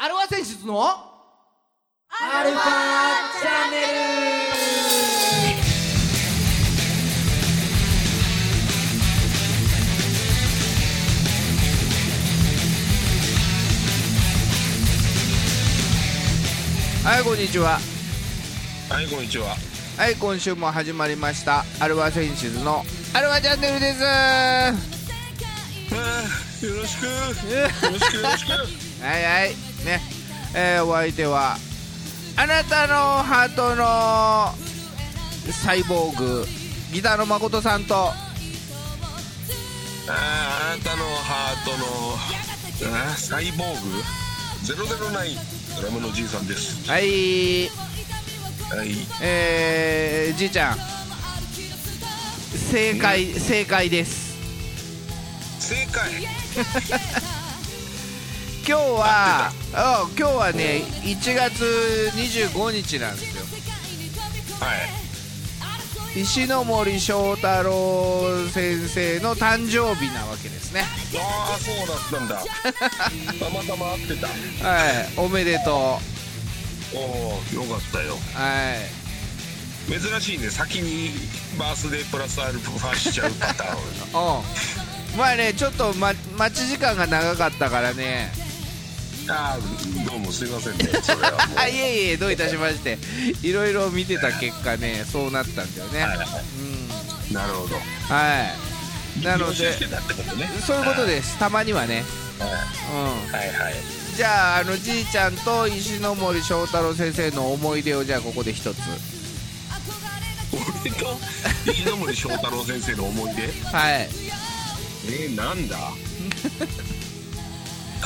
アルファ選出の？アルファチャンネルはいこんにちははい、こんにちは。はい今週も始まりましたアルファ選出の？アルファチャンネルですよろしく。よろしく、よろしく。い はいねえーお相手はあなたのハートのサイボーグギターの誠さんとあーあなたのハートの、あーサイボーグ ?009 ドラムのじいさんです。はいはい。えー、じいちゃん正解正解です正解。今日はあ今日はね1月25日なんですよはい。石ノ森章太郎先生の誕生日なわけですねああ、そうだったんだ。たまたま会ってた。はいおめでとおお、よかったよ。うはい珍しいね。先にバースデープラスアルファしちゃうパターン。うんまあねちょっと、ま、待ち時間が長かったからねああ、どうもすいませんね。それは いえいえどういたしまして。いろいろ見てた結果ねそうなったんだよね、はいはいうん。なるほど。はい。なのでね。そういうことです。たまにはね。はい。うん。はいはい。じゃああのじいちゃんと石ノ森章太郎先生の思い出をじゃあここで一つ。俺と石ノ森章太郎先生の思い出？はい。えー、なんだ？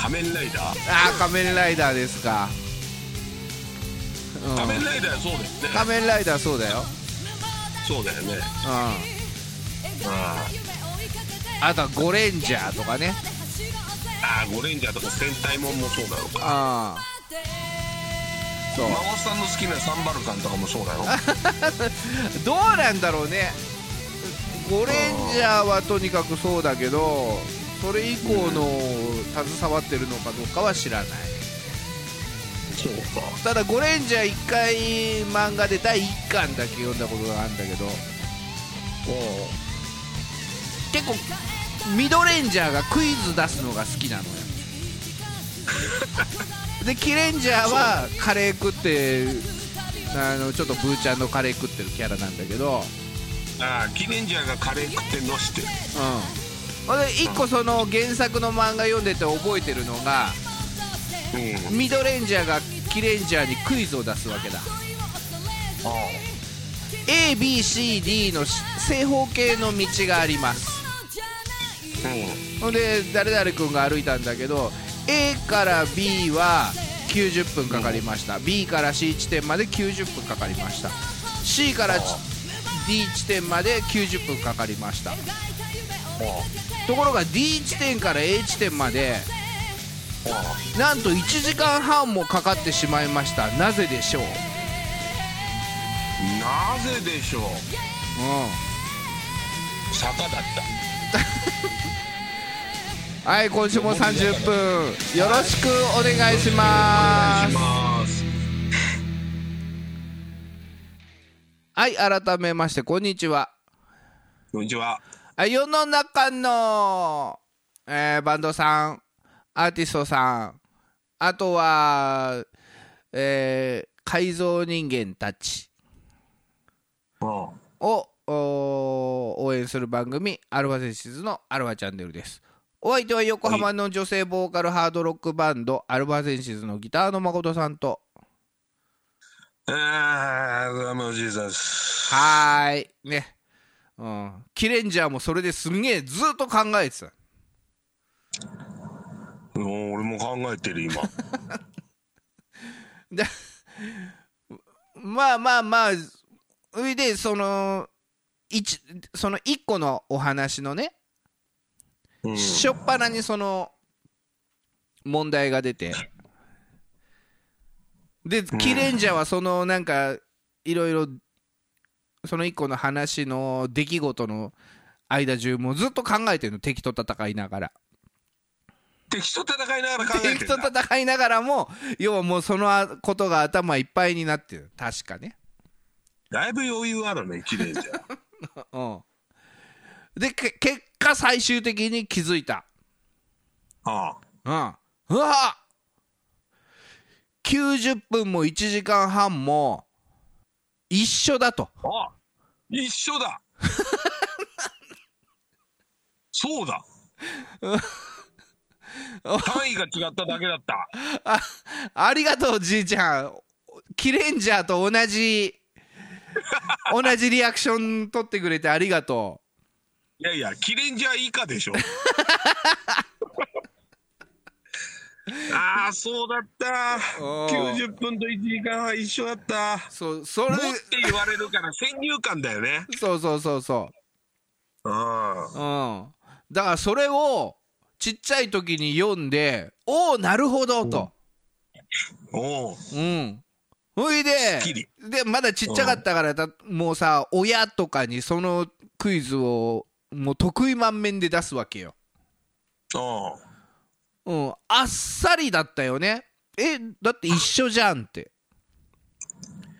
仮面ライダー。あー仮面ライダーですか、うん、仮面ライダーそうだよね。仮面ライダーそうだよ。そうだよね。うん。ああとはゴレンジャーとかね。あーゴレンジャーとか戦隊もんもそうなのか。ああそう。孫さんの好きなサンバルカンとかもそうなの どうなんだろうね。ゴレンジャーはとにかくそうだけどそれ以降の携わってるのかどうかは知らない。そうか。ただゴレンジャー1回漫画で第1巻だけ読んだことがあるんだけど結構ミドレンジャーがクイズ出すのが好きなのよ。でキレンジャーはカレー食ってあのちょっとブーちゃんのカレー食ってるキャラなんだけど。ああキレンジャーがカレー食ってんの知ってる。うんほんで1個その原作の漫画読んでて覚えてるのがうん。ミドレンジャーがキレンジャーにクイズを出すわけだ。あ ABCD の正方形の道があります。あうん。ほんで誰々君が歩いたんだけど A から B は90分かかりました。B から C 地点まで90分かかりました。C からち D 地点まで90分かかりましたところが D 地点から A 地点まで。あなんと1時間半もかかってしまいました。なぜでしょう、なぜでしょう？坂だった。はい今週も30分。よろしくお願いします。はい改めましてこんにちは。こんにちは。あ世の中の、えーバンドさんアーティストさんあとは、えー改造人間たち。あをお応援する番組アルファセンシズのアルファチャンネルです。お相手は横浜の女性ボーカルハードロックバンドアルファセンシズのギターの誠さんと。ああドラムのじいさんです。はーい。ねうん。キレンジャーもそれですんげえずっと考えてた。もう俺も考えてる今。でまあまあまあそれでその一その一個のお話のね、うん。しょっぱなにその問題が出て。でキレンジャーはそのなんかいろいろその一個の話の出来事の間中もうずっと考えてるの。敵と戦いながら。敵と戦いながら考えて敵と戦いながらも要はもうそのことが頭いっぱいになってる。確かね。だいぶ余裕あるね綺麗じゃ。ん うん。でけ結果最終的に気づいた。あうん。うわ90分も1時間半も一緒だと。ああ一緒だ。そうだ。単位が違っただけだった。あありがとうじいちゃん。キレンジャーと同じ 同じリアクション取ってくれてありがといやいやキレンジャー以下でしょああそうだった。おー90分と1時間半一緒だった。うそうそれもって言われるから先入観だよね。そうそうそうそう。うん。うん、だからそれをちっちゃい時に読んでおおなるほどと、おううん、ほいできり。でまだちっちゃかったからだもうさ親とかにそのクイズをもう得意満面で出すわけよ、おううん、あっさりだったよね。えだって一緒じゃんって。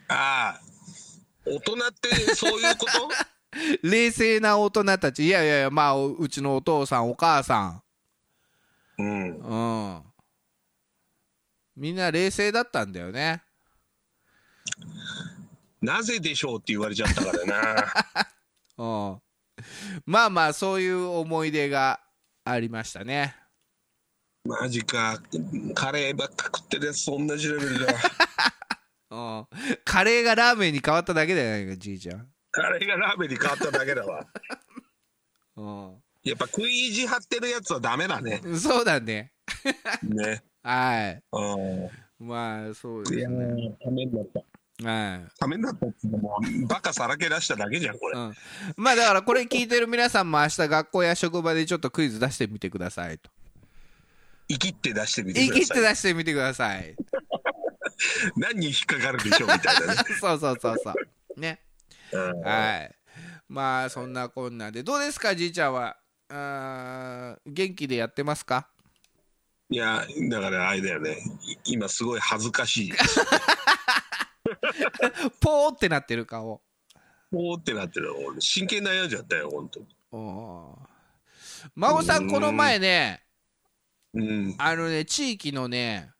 ああ大人ってそういうこと？冷静な大人たち。いやいやいやまあううちのお父さんお母さうんん。うん。みんな冷静だったんだよね。なぜでしょうって言われちゃったからな。うん。まあまあそういう思い出がありましたねマジか。カレーばっか食ってるやつと同じレベルだ うん。カレーがラーメンに変わっただけだよねじいちゃん。カレーがラーメンに変わっただけだわ。うやっぱ食い意地張ってるやつはダメだね。んそうだね。ね。はい。うん。まあそういやですね。ーためになった。はい。ためになったっていうのもバカさらけ出しただけじゃんこれ、うん、まあだからこれ聞いてる皆さんも明日学校や職場でちょっとクイズ出してみてくださいと生きって出してみて言い。切ってください出してみてください。何に引っかかるでしょうみたいなね、そうそうそうそう。ね。うん。はい。まあそんなこんなでどうですかじいちゃんは？あー元気でやってますか？いやだからあれだよね。い今すごい恥ずかしい。ポーってなってる顔。おーってなってる。俺真剣に悩んじゃったよ本当に。孫さんこの前ねうん。あのね地域のね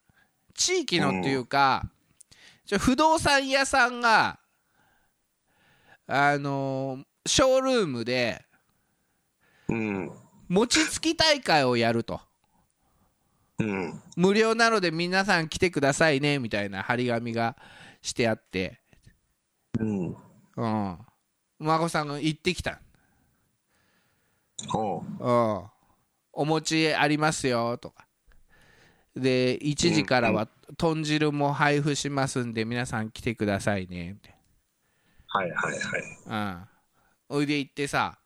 地域のっていうかちょ不動産屋さんがあのーショールームでうん。餅つき大会をやると。うん。無料なので皆さん来てくださいねみたいな張り紙がしてあって。うん。うん。孫さんが行ってきた。ほうんお餅ありますよとか。で1時からは豚汁も配布しますんで皆さん来てくださいね。みたいはいはいはい。なうん。おいで行ってさ。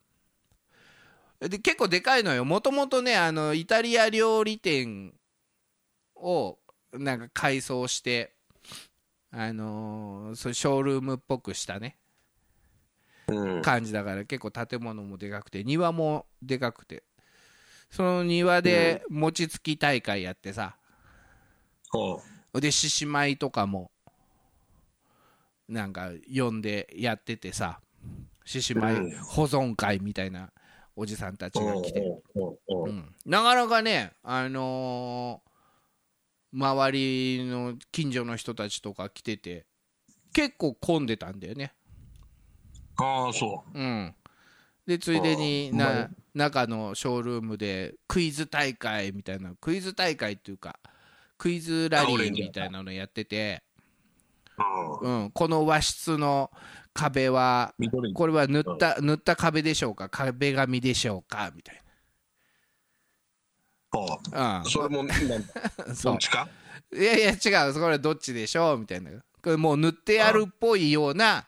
で結構でかいのよ。もともとねあのイタリア料理店をなんか改装してあのーそうショールームっぽくしたね。うん。感じだから結構建物もでかくて庭もでかくてその庭で餅つき大会やってさ。ほで獅子舞とかもなんか呼んでやっててさ。獅子舞うん。保存会みたいなおじさんたちうが来て、ほうん、なかなかねあのー周りの近所の人たちとか来てて結構混んでたんだよね。ああそうん、でついでにな中のショールームでクイズ大会みたいなクイズ大会っていうかクイズラリーみたいなのやってて、ううんうん、この和室の壁は緑これは塗った塗った壁でしょうか？壁紙でしょうか？みたいほうな、それも どっちか？ういやいや違う。それはどっちでしょう？みたいな。これもう塗ってやるっぽいような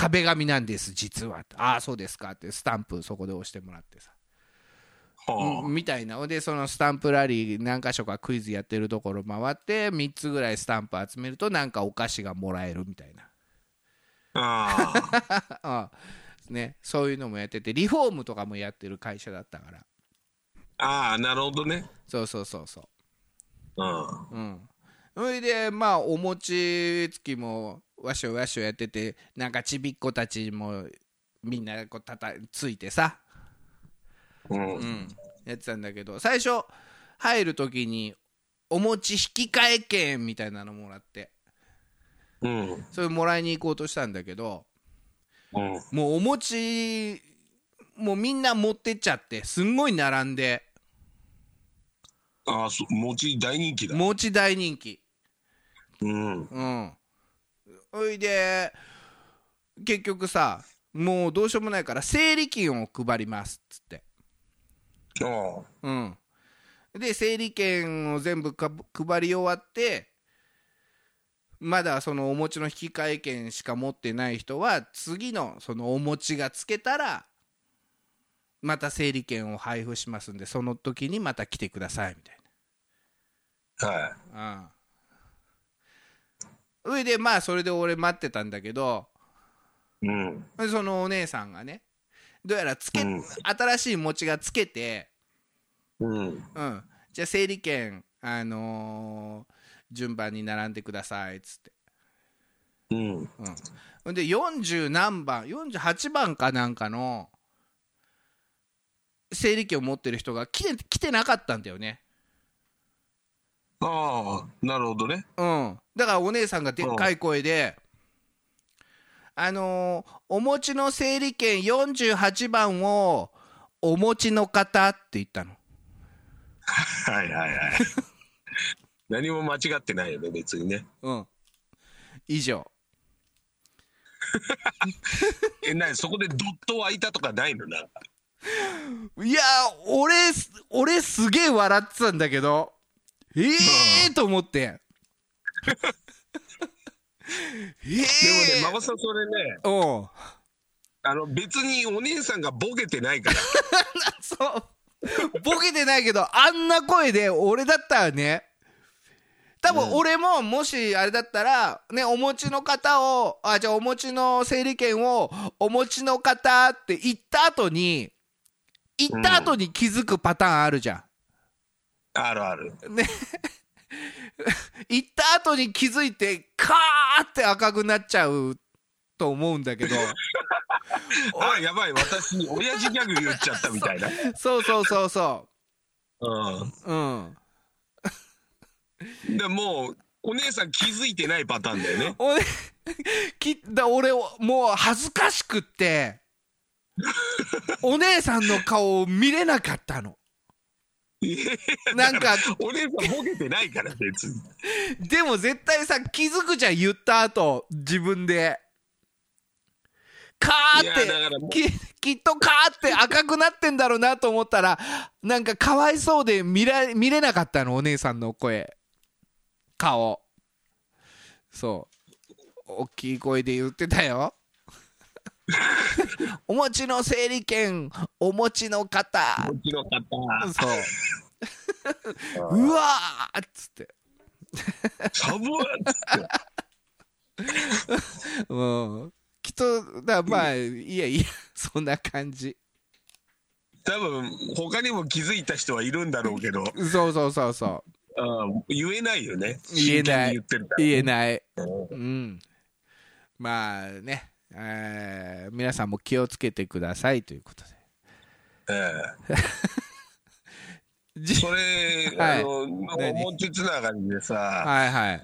壁紙なんです実は。ああそうですかってスタンプそこで押してもらってさ。ほうんみたいな。でそのスタンプラリー何箇所かクイズやってるところ回って3つぐらいスタンプ集めるとなんかお菓子がもらえるみたいな。あああ ね、そういうのもやっててリフォームとかもやってる会社だったから、ああなるほどね。そうそうそうそう。うん。うん。それでまあお餅つきもわしょわしょやっててなんかちびっ子たちもみんなこうたたついてさ、うん。うん、やってたんだけど最初入る時にお餅引き換え券みたいなのもらって。うん。それもらいに行こうとしたんだけどうん。もうお餅もうみんな持ってっちゃってすんごい並んで。ああそ餅大人気だ。餅大人気。うん。うんほいで結局さもうどうしようもないから整理券を配りますっつって。あうん。で整理券を全部か配り終わってまだそのお餅の引き換え券しか持ってない人は次のそのお餅がつけたらまた整理券を配布しますんでその時にまた来てくださいみたいあはい。なうんそれでまあそれで俺待ってたんだけどうん。でそのお姉さんがねどうやらつけ、うん。新しい餅がつけてうん。うん、じゃあ整理券、あのー順番に並んでくださいっつって、うん。うん。で40何番48番かなんかの整理券を持ってる人が来て来てなかったんだよね、ああなるほどね。うん、だからお姉さんがでっかい声で「あのーお持ちの整理券48番をお持ちの方」って言ったの。はいはいはい。何も間違ってないよね別にね。うん、以上。えなにそこでドット湧いたとかないの？なんか。いや俺俺すげえ笑ってたんだけどええー、と思ってえ でもねえ馬場さんそれねー、うん。あの別にお姉さんがボケてないから。そう。ボケてないけどあんな声で俺だったらね。多分俺ももしあれだったらねお持ちの方をあじゃあお持ちの整理券をお持ちの方って言った後に言った後に気づくパターンあるじゃんあるある。ね。行った後に気づいてカーって赤くなっちゃうと思うんだけど。あやばい。私親父ギャグ言っちゃったみたいな。そうそうそうそう。ん。ううん。でもうお姉さん気づいてないパターンだよね。俺きだ俺もう恥ずかしくって。お姉さんの顔を見れなかったの なんかお姉さんボケてないから別に。でも絶対さ気づくじゃん言った後自分で。カーってききっとカーって赤くなってんだろうなと思ったらなんかかわいそうで見ら見れなかったのお姉さんの声。顔。そう。大きい声で言ってたよ お持ちの整理券お持ちの方。こっちの方。そう。うわーっつって。サブっつって。うんきっとだまあいやいやそんな感じ。多分他にも気づいた人はいるんだろうけど、そうそうそうそう。ん、言えないよね。言えない。言えない。うん。うん。まあね、えー皆さんも気をつけてくださいということで。ええ。じそれ、はい。あのお何餅つながりでさ、はいはい。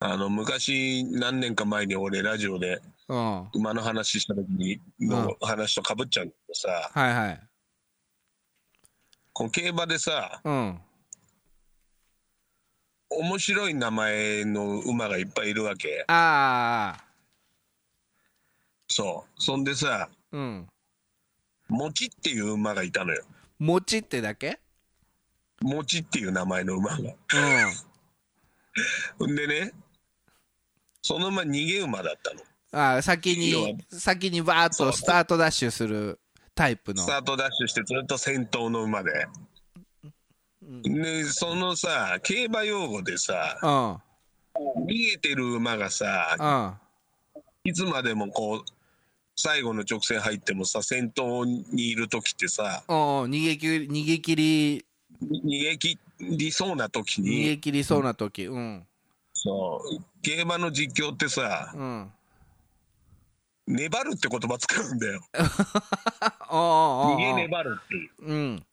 あの昔何年か前に俺ラジオでうん。は馬の話した時にの話とかぶっちゃうんだけどさ、いはい。この競馬でさうん。面白い名前の馬がいっぱいいるわけ。ああそう。そんでさうん。もちっていう馬がいたのよ。餅ってだけ？もちっていう名前の馬が。うん。んでねその馬逃げ馬だったの。あー先に先にバーッとスタートダッシュするタイプの。スタートダッシュしてずっと先頭の馬で。でそのさ競馬用語でさうん。逃げてる馬がさうん。いつまでもこう最後の直線入ってもさ、先頭にいる時ってさ、うん逃げ切り逃げ切り。逃げ切りそうな時逃に、げ切りそうな時。うん。そう、競馬の実況ってさ、うん。粘るって言葉使うんだよ。あああ逃げ粘るっていう。うん。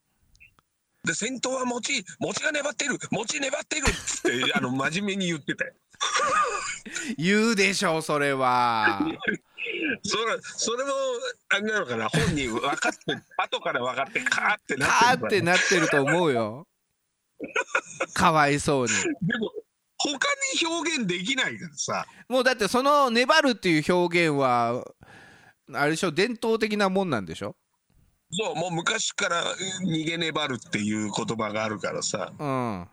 で、先頭は餅、餅が粘ってる、餅粘ってるっつって、あの、真面目に言ってたよ。言うでしょそれは それ、それも、あれなのかな、本人分かって、後から分かって、カーってなカーってってるのかななってると思うよ。かわいそうに。でも、他に表現できないからさ、もうだってその粘るっていう表現はあれでしょ？伝統的なもんなんでしょ？そう、もう昔から逃げ粘るっていう言葉があるからさ、うん。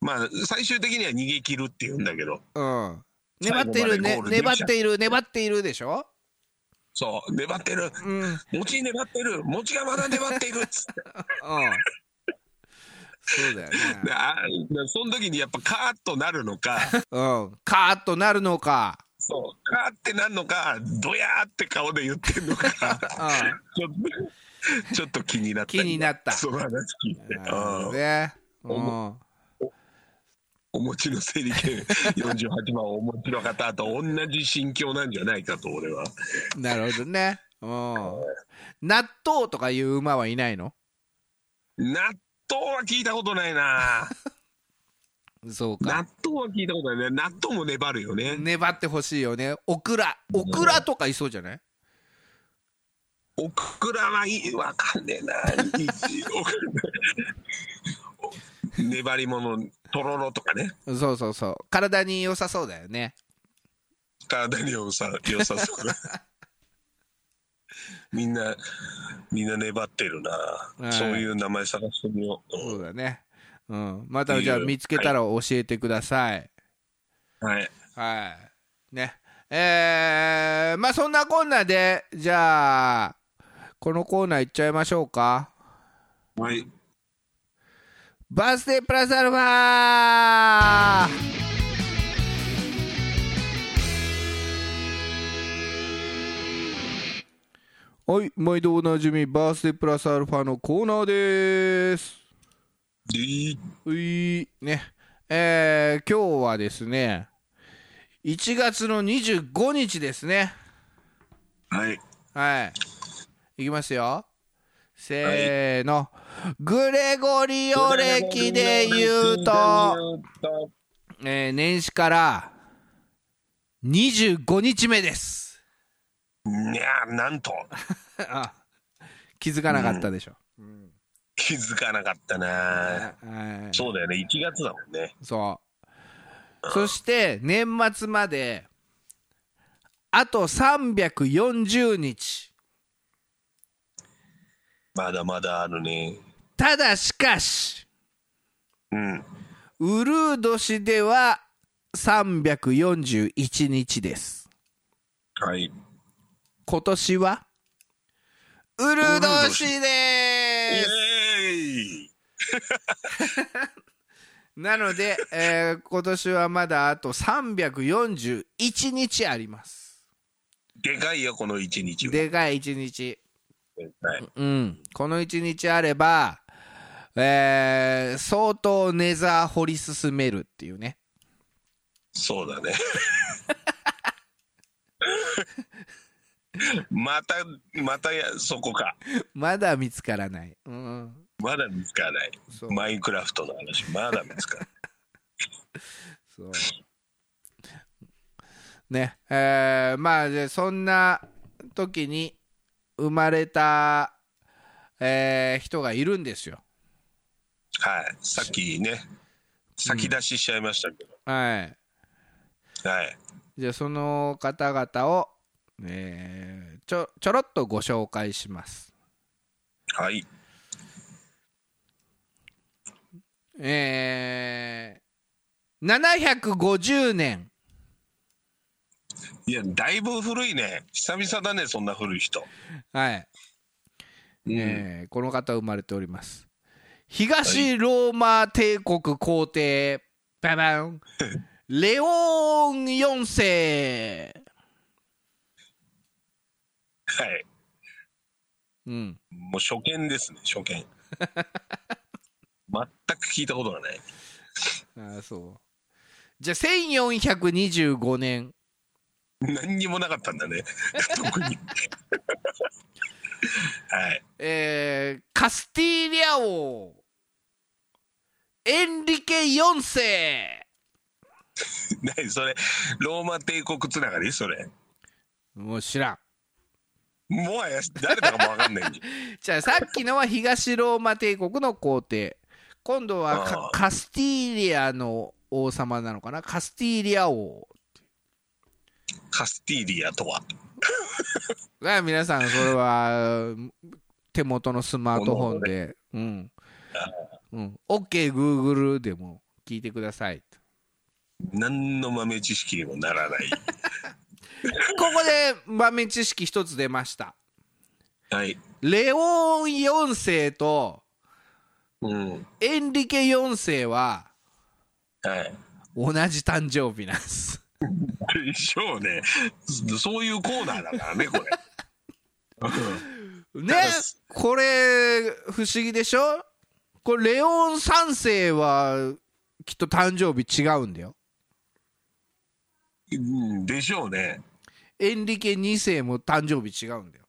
まあ、最終的には逃げ切るって言うんだけど、うん粘ってる、ね、粘っている粘っているでしょ？そう、粘ってる、うん。うん餅粘ってる、餅がまだ粘っているっつって。そうだよね。であその時にやっぱカーッとなるのか、うん。カーッとなるのか。そう、カーってなるのか、ドヤーって顔で言ってんのか、ちょっと、ちょっと気になった。気になった。その話聞いて。ね。うんおお持ちの整理券 48万をお持ちの方と同じ心境なんじゃないかと、俺は。なるほどねうん納豆とかいう馬はいないの？納豆は聞いたことないな。そう納か豆は聞いたことないね。納豆も粘るよね。粘ってほしいよねオクラオクラとかいそうじゃない？オクラはいい、わかんねえな。粘り物、とろろとかね。そうそうそう体に良さそうだよね体に良さ良さそうな。みんな、みんな粘ってるな。はいそういう名前探してみよう。そうだねうんまたじゃあ見つけたら教えてくださいはい。はいねえー、まあそんなこんなでじゃあこのコーナーいっちゃいましょうかはい。バースデープラスアルファはい毎度おなじみバースデープラスアルファのコーナーですでういねえー、今日はですね1月の25日ですねはい。はいいきますよせーの、グレゴリオ歴で言うと、えー年始から25日目ですにゃーなんと。あ気づかなかったでしょ、気づかなかったな。はいそうだよね。1月だもんね。そうそして年末まであと340日まだまだあるね。ただしかしうん。ウルー年では341日ですはい。今年はウルー年でイすエーイなので、えー今年はまだあと341日ありますでかいよ、この1日は。でかい1日はいうん。この1日あればえー相当ネザー掘り進めるっていうね。そうだね。また、またや、そこか。まだ見つからない、うん、まだ見つからない。マインクラフトの話、まだ見つからない。そう。ね。えーまあでそんな時に生まれた、えー人がいるんですよはい。さっきね、先出ししちゃいましたけど。はいはい。じゃあその方々を、えーちょちょろっとご紹介しますはい。えー、750年いや、だいぶ古いね。久々だね、そんな古い人。はい、うんえーこの方生まれております東ローマ帝国皇帝ババン レオン4世はい。うんもう初見ですね、初見。全く聞いたことがない。ああそうじゃあ1425年何にもなかったんだね、特に。はい。えーカスティーリャ王エンリケ4世。何それ、ローマ帝国つながり？それ。もう知らん。もはや誰だかもわかんない。ん じゃあさっきのは東ローマ帝国の皇帝。今度はカスティーリアの王様なのかな？カスティーリア王カスティーリアとは。が皆さんそれは手元のスマートフォンで、うんうん、OKGoogle でも聞いてください何の豆知識にもならない。ここで豆知識一つ出ましたはい。レオン4世とうん。エンリケ4世ははい。同じ誕生日なんですでしょうね。そういうコーナーだからね、これ。ねこれ不思議でしょ？これレオン3世はきっと誕生日違うんだようんでしょうね。エンリケ2世も誕生日違うんだよ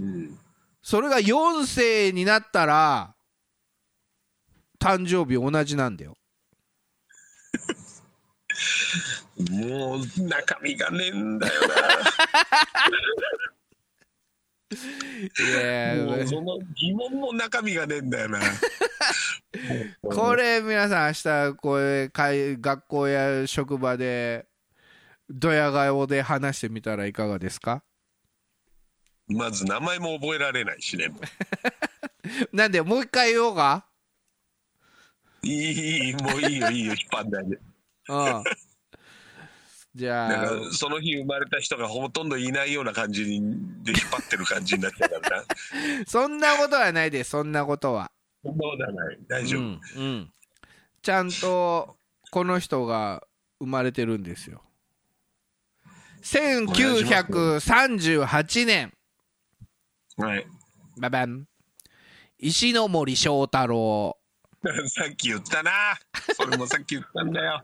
うん。それが4世になったら誕生日同じなんだよもう中身がねえんだよ いやな。もうーその疑問も中身がねえんだよな。これ皆さん明日これ会学校や職場でドヤ顔で話してみたらいかがですか？まず名前も覚えられないしね。なんでもう一回言おうか？いいいい、もういいよ、いいよ、引っ張んないで。うんじだゃあその日生まれた人がほとんどいないような感じで引っ張ってる感じになっちゃうからな。そんなことはないですそんなことはそんなことはない。大丈夫。うんうん、ちゃんとこの人が生まれてるんですよ1938年はい。ババン石ノ森章太郎 さっき言ったな。それもさっき言ったんだよ。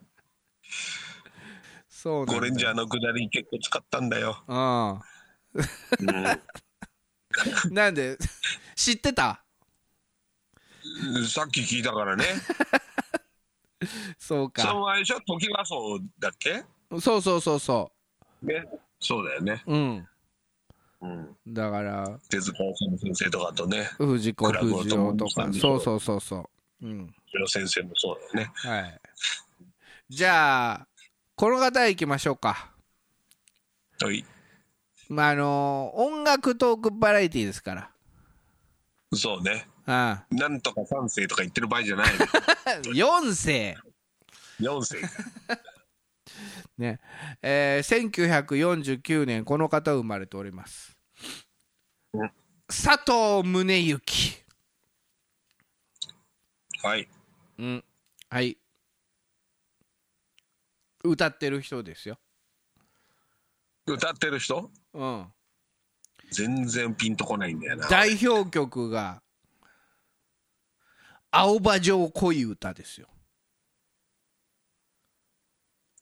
そうゴレンジャーのくだり結構使ったんだよ。うん。うん。なんで？知ってた？さっき聞いたからね。そうそのか前でしょ？時はそうだっけ？そうそうそうそね。そうだよね。ううん。うん。だから。手塚治虫先生とかとね、藤子不二雄とか。そうそうそうそう。うん。の先生もそうだよね。はい。じゃあこの方行きましょうかはい。まああの音楽トークバラエティーですからそうね。あなんとか三世とか言ってる場合じゃないの。あ4世四世。ねえー1949年この方生まれておりますうん佐藤宗行はい。うんはい歌ってる人ですよ歌ってる人？うん全然ピンとこないんだよな。代表曲が「青葉城恋歌」ですよ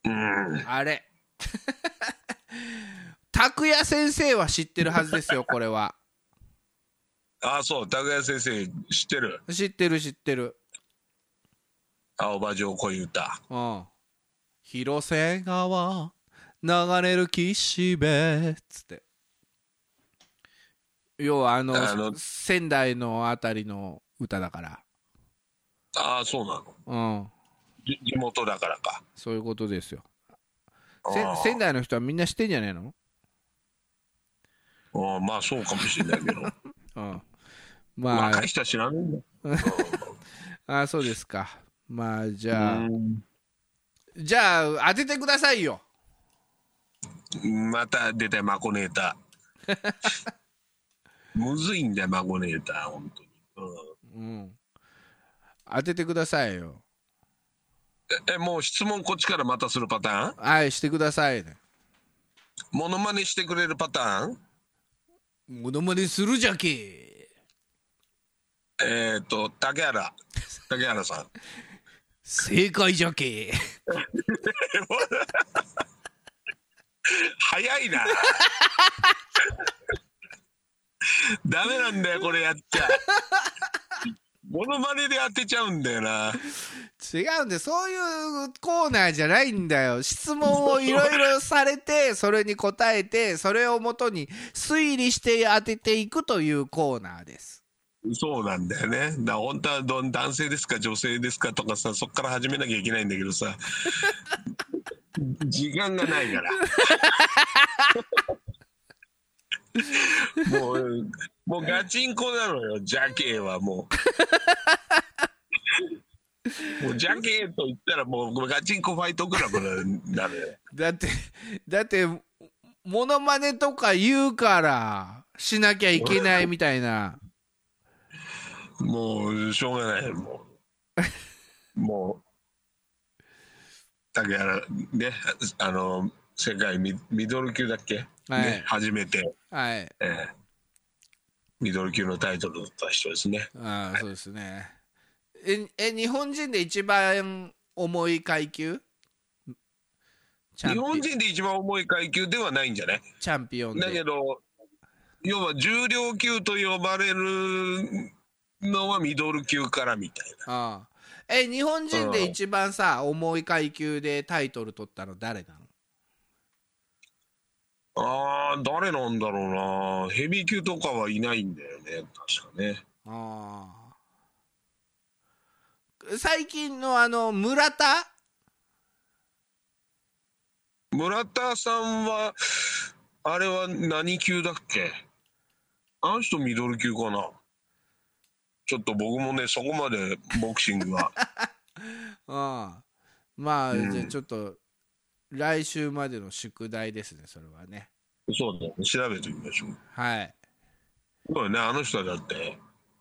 うん。あれ 拓也先生は知ってるはずですよこれはああ、そう。拓也先生知ってる？知ってる知ってる青葉城恋歌。うん広瀬川流れる岸辺っつって。要はあのあの仙台のあたりの歌だから。ああ、そうなの。うん。じ地元だからか。そういうことですよ。せああ仙台の人はみんな知ってんじゃないの？ああまあそうかもしれないけど。うん。ま若い人は知らないんだ。ああそうですか。まあじゃあうんじゃあ当ててくださいよ。また出たよマコネーター。むずいんだよ、マコネーター、本当に。うん。うん当ててくださいよ。え、もう質問こっちからまたするパターン？はいしてくださいね。モノマネしてくれるパターン？モノマネするじゃけ。えっ、と竹原。竹原さん 正解じゃけ。早いな。ダメなんだよこれやっちゃ。モノマネで当てちゃうんだよな。違うんだよそういうコーナーじゃないんだよ。質問をいろいろされてそれに答えてそれをもとに推理して当てていくというコーナーですそうなんだよね。だ本当はど男性ですか女性ですかとかさそっから始めなきゃいけないんだけどさ。時間がないから。もうもうガチンコなのよジャケはもう。もうジャケと言ったらもうガチンコファイトクラブなのよだってだってモノマネとか言うからしなきゃいけないみたいな。もうしょうがない。もう。もう。竹原ねあの世界ミミドル級だっけ、はい。ね、初めて、はい。えーミドル級のタイトルを取った人ですね。ああそうですね。ええ日本人で一番重い階級？日本人で一番重い階級ではないんじゃない？チャンピオンで。だけど要は重量級と呼ばれるのはミドル級からみたいな。ああ。え日本人で一番さ重い階級でタイトル取ったの誰なの？あー誰なんだろうな。ヘビー級とかはいないんだよね確かね。ああ。最近のあの村田？村田さんはあれは何級だっけ？あの人ミドル級かなちょっと僕もねそこまでボクシングは。あ あまあ、うん。じゃあちょっと来週までの宿題ですねそれはね。そうだね。調べてみましょう。はい。そうだね。あの人はだって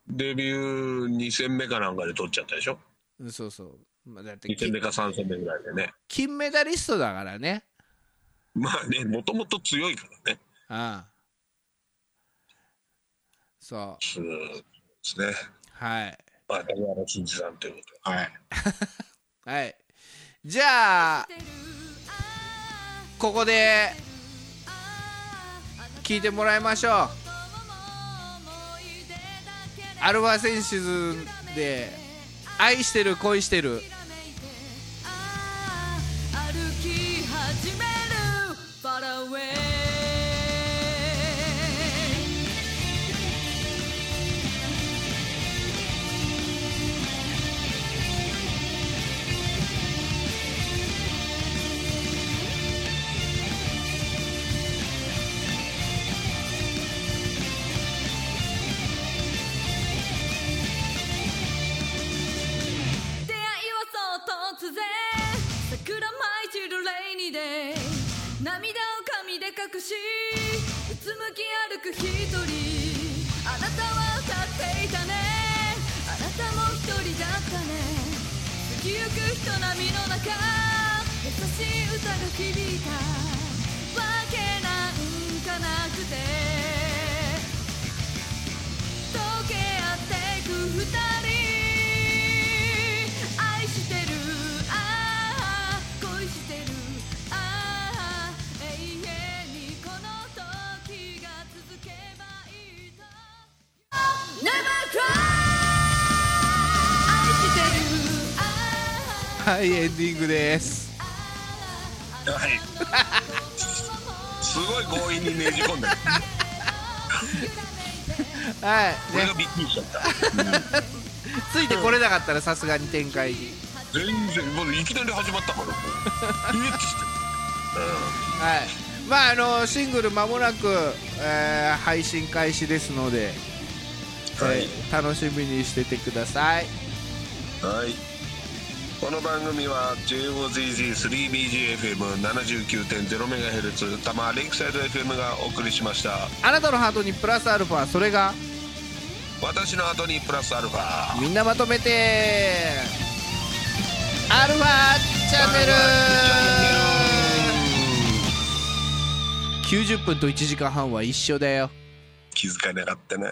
デビュー2戦目かなんかで取っちゃったでしょ？うんそうそう、まあ、だって2戦き目か3戦目ぐらいでね。金メダリストだからね。まあねもともと強いからね。ああそう。そうですねはい。まあ竹原慎二さんということ。ではい。はい。じゃあここで聞いてもらいましょう。アルファセンシズで「愛してる恋してるしうつむき歩く一人。あなたは立っていたね。あなたも一人だったね。過ぎゆく人波の中。優しい歌が響いた。わけなんかなくて。はいエンディングです。はい。すごい強引にねじ込んだはい。ね俺がびっくりしちゃった。ついてこれなかったらさすがに展開に。全然もういきなり始まったからもう。えっつって。はい。まああのシングル間もなく、えー配信開始ですので、はい。えー楽しみにしててください。はいこの番組は JOZZ3BGFM79.0MHz 多摩レイクサイド FM がお送りしました。あなたのハートにプラスアルファそれが？私の後にプラスアルファ。みんなまとめて。アルファチャンネル。90分と1時間半は一緒だよ。気づかなかったな